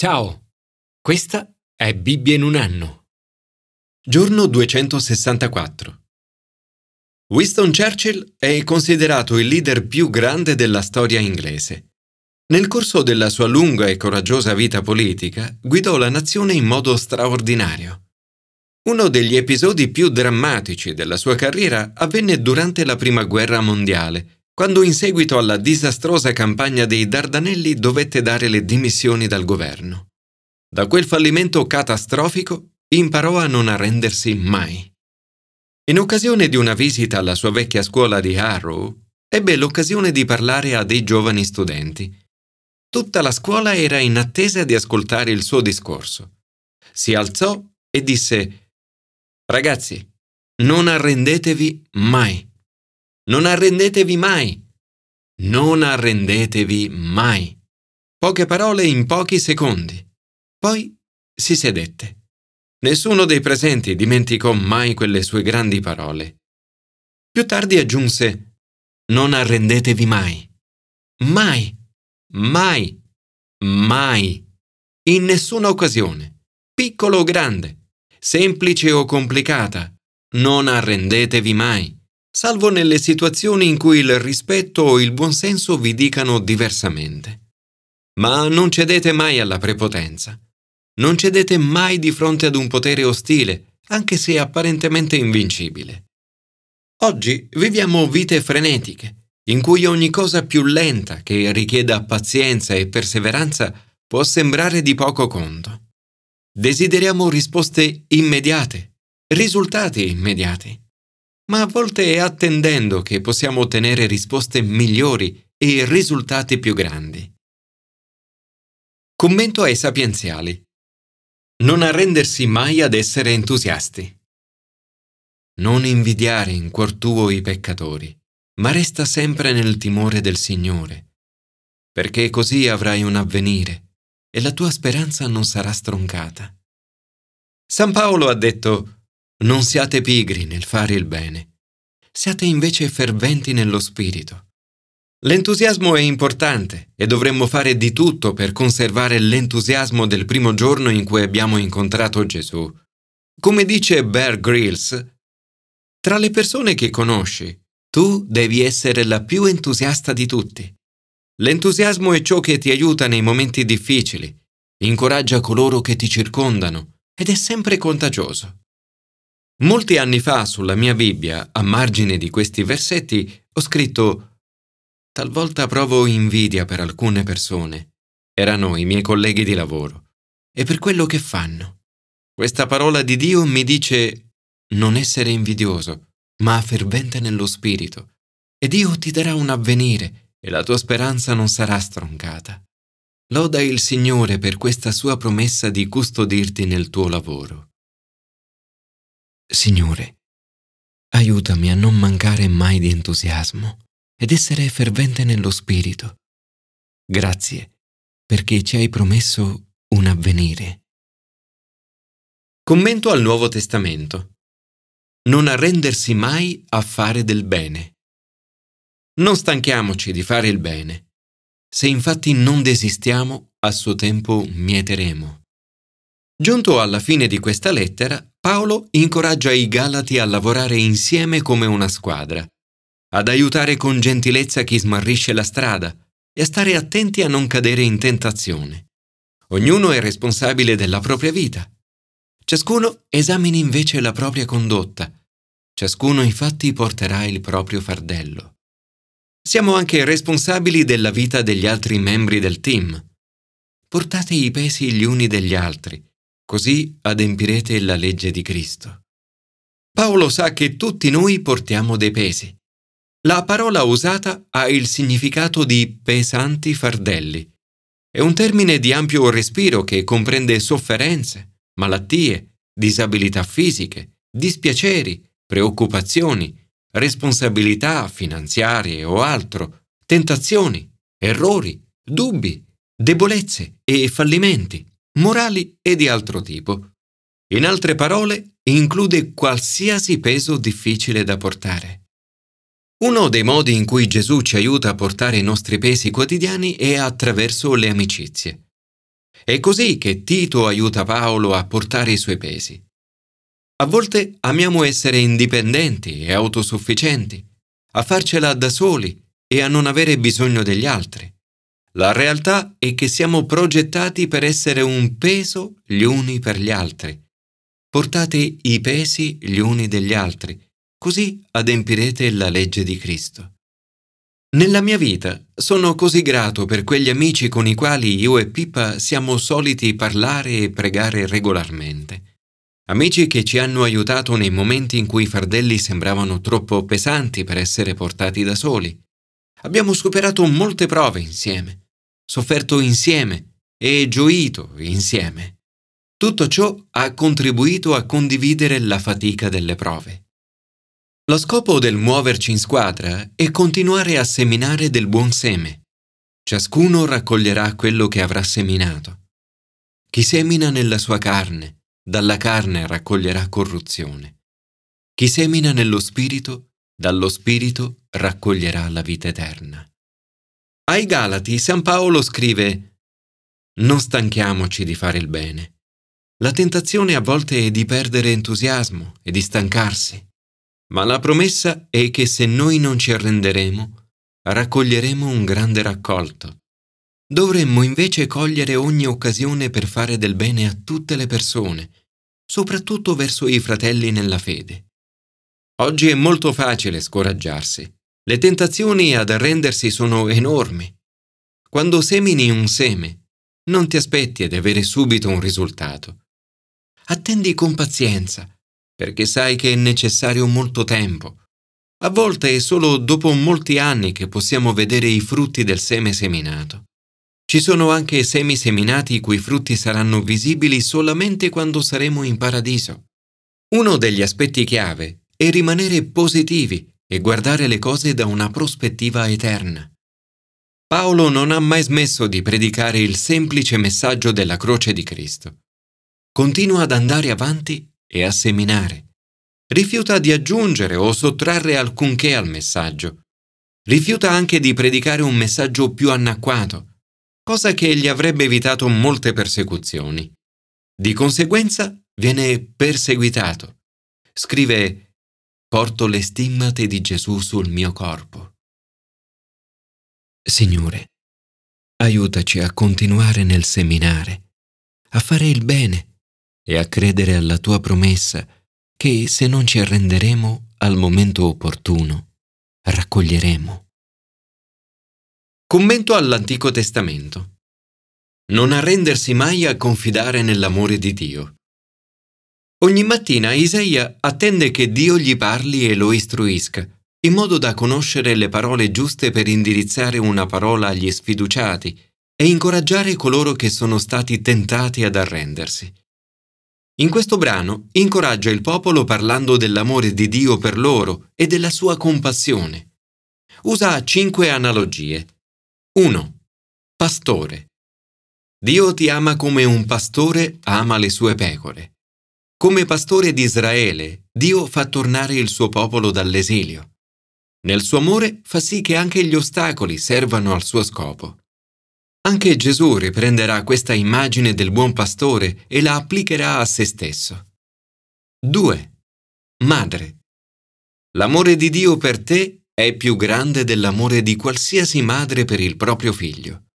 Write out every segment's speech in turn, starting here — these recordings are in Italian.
Ciao, questa è Bibbia in un anno. Giorno 264. Winston Churchill è considerato il leader più grande della storia inglese. Nel corso della sua lunga e coraggiosa vita politica guidò la nazione in modo straordinario. Uno degli episodi più drammatici della sua carriera avvenne durante la Prima Guerra Mondiale, quando in seguito alla disastrosa campagna dei Dardanelli dovette dare le dimissioni dal governo. Da quel fallimento catastrofico imparò a non arrendersi mai. In occasione di una visita alla sua vecchia scuola di Harrow, ebbe l'occasione di parlare a dei giovani studenti. Tutta la scuola era in attesa di ascoltare il suo discorso. Si alzò e disse Ragazzi, non arrendetevi mai. Non arrendetevi mai. Non arrendetevi mai. Poche parole in pochi secondi. Poi si sedette. Nessuno dei presenti dimenticò mai quelle sue grandi parole. Più tardi aggiunse Non arrendetevi mai. Mai. Mai. Mai. In nessuna occasione. Piccolo o grande. Semplice o complicata. Non arrendetevi mai salvo nelle situazioni in cui il rispetto o il buonsenso vi dicano diversamente. Ma non cedete mai alla prepotenza. Non cedete mai di fronte ad un potere ostile, anche se apparentemente invincibile. Oggi viviamo vite frenetiche, in cui ogni cosa più lenta che richieda pazienza e perseveranza può sembrare di poco conto. Desideriamo risposte immediate, risultati immediati ma a volte è attendendo che possiamo ottenere risposte migliori e risultati più grandi. Commento ai sapienziali. Non arrendersi mai ad essere entusiasti. Non invidiare in cuor tuo i peccatori, ma resta sempre nel timore del Signore, perché così avrai un avvenire e la tua speranza non sarà stroncata. San Paolo ha detto non siate pigri nel fare il bene, siate invece ferventi nello spirito. L'entusiasmo è importante e dovremmo fare di tutto per conservare l'entusiasmo del primo giorno in cui abbiamo incontrato Gesù. Come dice Bear Grylls, tra le persone che conosci, tu devi essere la più entusiasta di tutti. L'entusiasmo è ciò che ti aiuta nei momenti difficili, incoraggia coloro che ti circondano ed è sempre contagioso. Molti anni fa sulla mia Bibbia, a margine di questi versetti, ho scritto Talvolta provo invidia per alcune persone. Erano i miei colleghi di lavoro. E per quello che fanno. Questa parola di Dio mi dice non essere invidioso, ma fervente nello spirito. E Dio ti darà un avvenire e la tua speranza non sarà stroncata. Loda il Signore per questa sua promessa di custodirti nel tuo lavoro. Signore, aiutami a non mancare mai di entusiasmo ed essere fervente nello spirito. Grazie perché ci hai promesso un avvenire. Commento al Nuovo Testamento. Non arrendersi mai a fare del bene. Non stanchiamoci di fare il bene. Se infatti non desistiamo, a suo tempo mieteremo. Giunto alla fine di questa lettera, Paolo incoraggia i Galati a lavorare insieme come una squadra, ad aiutare con gentilezza chi smarrisce la strada e a stare attenti a non cadere in tentazione. Ognuno è responsabile della propria vita. Ciascuno esamini invece la propria condotta. Ciascuno infatti porterà il proprio fardello. Siamo anche responsabili della vita degli altri membri del team. Portate i pesi gli uni degli altri così adempirete la legge di Cristo. Paolo sa che tutti noi portiamo dei pesi. La parola usata ha il significato di pesanti fardelli. È un termine di ampio respiro che comprende sofferenze, malattie, disabilità fisiche, dispiaceri, preoccupazioni, responsabilità finanziarie o altro, tentazioni, errori, dubbi, debolezze e fallimenti morali e di altro tipo. In altre parole, include qualsiasi peso difficile da portare. Uno dei modi in cui Gesù ci aiuta a portare i nostri pesi quotidiani è attraverso le amicizie. È così che Tito aiuta Paolo a portare i suoi pesi. A volte amiamo essere indipendenti e autosufficienti, a farcela da soli e a non avere bisogno degli altri. La realtà è che siamo progettati per essere un peso gli uni per gli altri. Portate i pesi gli uni degli altri, così adempirete la legge di Cristo. Nella mia vita sono così grato per quegli amici con i quali io e Pippa siamo soliti parlare e pregare regolarmente. Amici che ci hanno aiutato nei momenti in cui i fardelli sembravano troppo pesanti per essere portati da soli. Abbiamo superato molte prove insieme, sofferto insieme e gioito insieme. Tutto ciò ha contribuito a condividere la fatica delle prove. Lo scopo del muoverci in squadra è continuare a seminare del buon seme. Ciascuno raccoglierà quello che avrà seminato. Chi semina nella sua carne, dalla carne raccoglierà corruzione. Chi semina nello spirito, dallo spirito raccoglierà la vita eterna. Ai Galati San Paolo scrive Non stanchiamoci di fare il bene. La tentazione a volte è di perdere entusiasmo e di stancarsi. Ma la promessa è che se noi non ci arrenderemo, raccoglieremo un grande raccolto. Dovremmo invece cogliere ogni occasione per fare del bene a tutte le persone, soprattutto verso i fratelli nella fede. Oggi è molto facile scoraggiarsi. Le tentazioni ad arrendersi sono enormi. Quando semini un seme, non ti aspetti ad avere subito un risultato. Attendi con pazienza perché sai che è necessario molto tempo. A volte è solo dopo molti anni che possiamo vedere i frutti del seme seminato. Ci sono anche semi seminati i cui frutti saranno visibili solamente quando saremo in paradiso. Uno degli aspetti chiave è rimanere positivi e guardare le cose da una prospettiva eterna. Paolo non ha mai smesso di predicare il semplice messaggio della croce di Cristo. Continua ad andare avanti e a seminare. Rifiuta di aggiungere o sottrarre alcunché al messaggio. Rifiuta anche di predicare un messaggio più anacquato, cosa che gli avrebbe evitato molte persecuzioni. Di conseguenza viene perseguitato. Scrive Porto le stimmate di Gesù sul mio corpo. Signore, aiutaci a continuare nel seminare, a fare il bene e a credere alla tua promessa che se non ci arrenderemo al momento opportuno, raccoglieremo. Commento all'Antico Testamento. Non arrendersi mai a confidare nell'amore di Dio. Ogni mattina Isaia attende che Dio gli parli e lo istruisca, in modo da conoscere le parole giuste per indirizzare una parola agli sfiduciati e incoraggiare coloro che sono stati tentati ad arrendersi. In questo brano incoraggia il popolo parlando dell'amore di Dio per loro e della sua compassione. Usa cinque analogie. 1. Pastore. Dio ti ama come un pastore ama le sue pecore. Come pastore di Israele, Dio fa tornare il suo popolo dall'esilio. Nel suo amore fa sì che anche gli ostacoli servano al suo scopo. Anche Gesù riprenderà questa immagine del buon pastore e la applicherà a se stesso. 2. Madre. L'amore di Dio per te è più grande dell'amore di qualsiasi madre per il proprio figlio.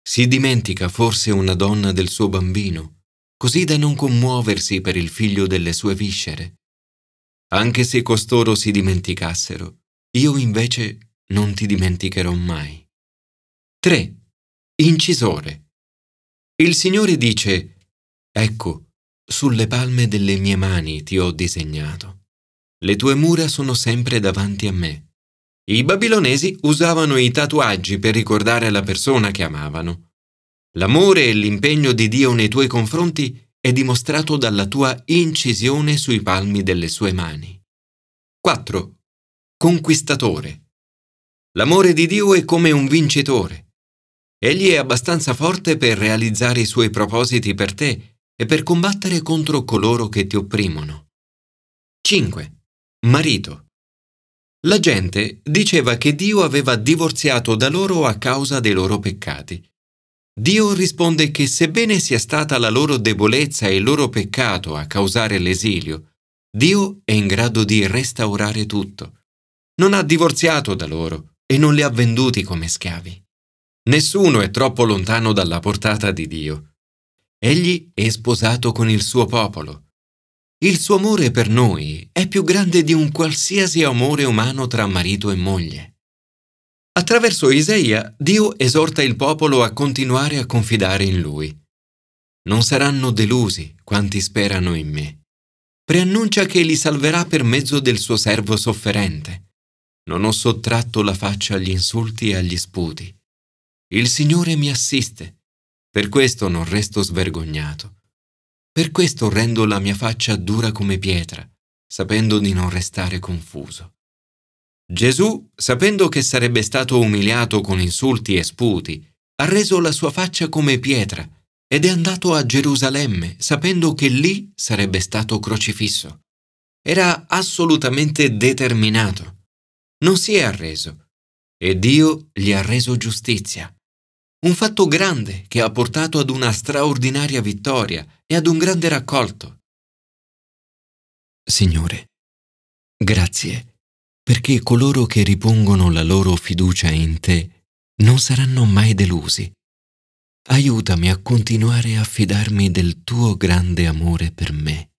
Si dimentica forse una donna del suo bambino, così da non commuoversi per il figlio delle sue viscere. Anche se costoro si dimenticassero, io invece non ti dimenticherò mai. 3. Incisore. Il Signore dice, Ecco, sulle palme delle mie mani ti ho disegnato. Le tue mura sono sempre davanti a me. I babilonesi usavano i tatuaggi per ricordare la persona che amavano. L'amore e l'impegno di Dio nei tuoi confronti è dimostrato dalla tua incisione sui palmi delle sue mani. 4. Conquistatore. L'amore di Dio è come un vincitore. Egli è abbastanza forte per realizzare i suoi propositi per te e per combattere contro coloro che ti opprimono. 5. Marito. La gente diceva che Dio aveva divorziato da loro a causa dei loro peccati. Dio risponde che sebbene sia stata la loro debolezza e il loro peccato a causare l'esilio, Dio è in grado di restaurare tutto. Non ha divorziato da loro e non li ha venduti come schiavi. Nessuno è troppo lontano dalla portata di Dio. Egli è sposato con il suo popolo. Il suo amore per noi è più grande di un qualsiasi amore umano tra marito e moglie. Attraverso Isaia, Dio esorta il popolo a continuare a confidare in Lui. Non saranno delusi quanti sperano in me. Preannuncia che li salverà per mezzo del suo servo sofferente. Non ho sottratto la faccia agli insulti e agli sputi. Il Signore mi assiste. Per questo non resto svergognato. Per questo rendo la mia faccia dura come pietra, sapendo di non restare confuso. Gesù, sapendo che sarebbe stato umiliato con insulti e sputi, ha reso la sua faccia come pietra ed è andato a Gerusalemme sapendo che lì sarebbe stato crocifisso. Era assolutamente determinato. Non si è arreso e Dio gli ha reso giustizia. Un fatto grande che ha portato ad una straordinaria vittoria e ad un grande raccolto. Signore, grazie perché coloro che ripongono la loro fiducia in te non saranno mai delusi. Aiutami a continuare a fidarmi del tuo grande amore per me.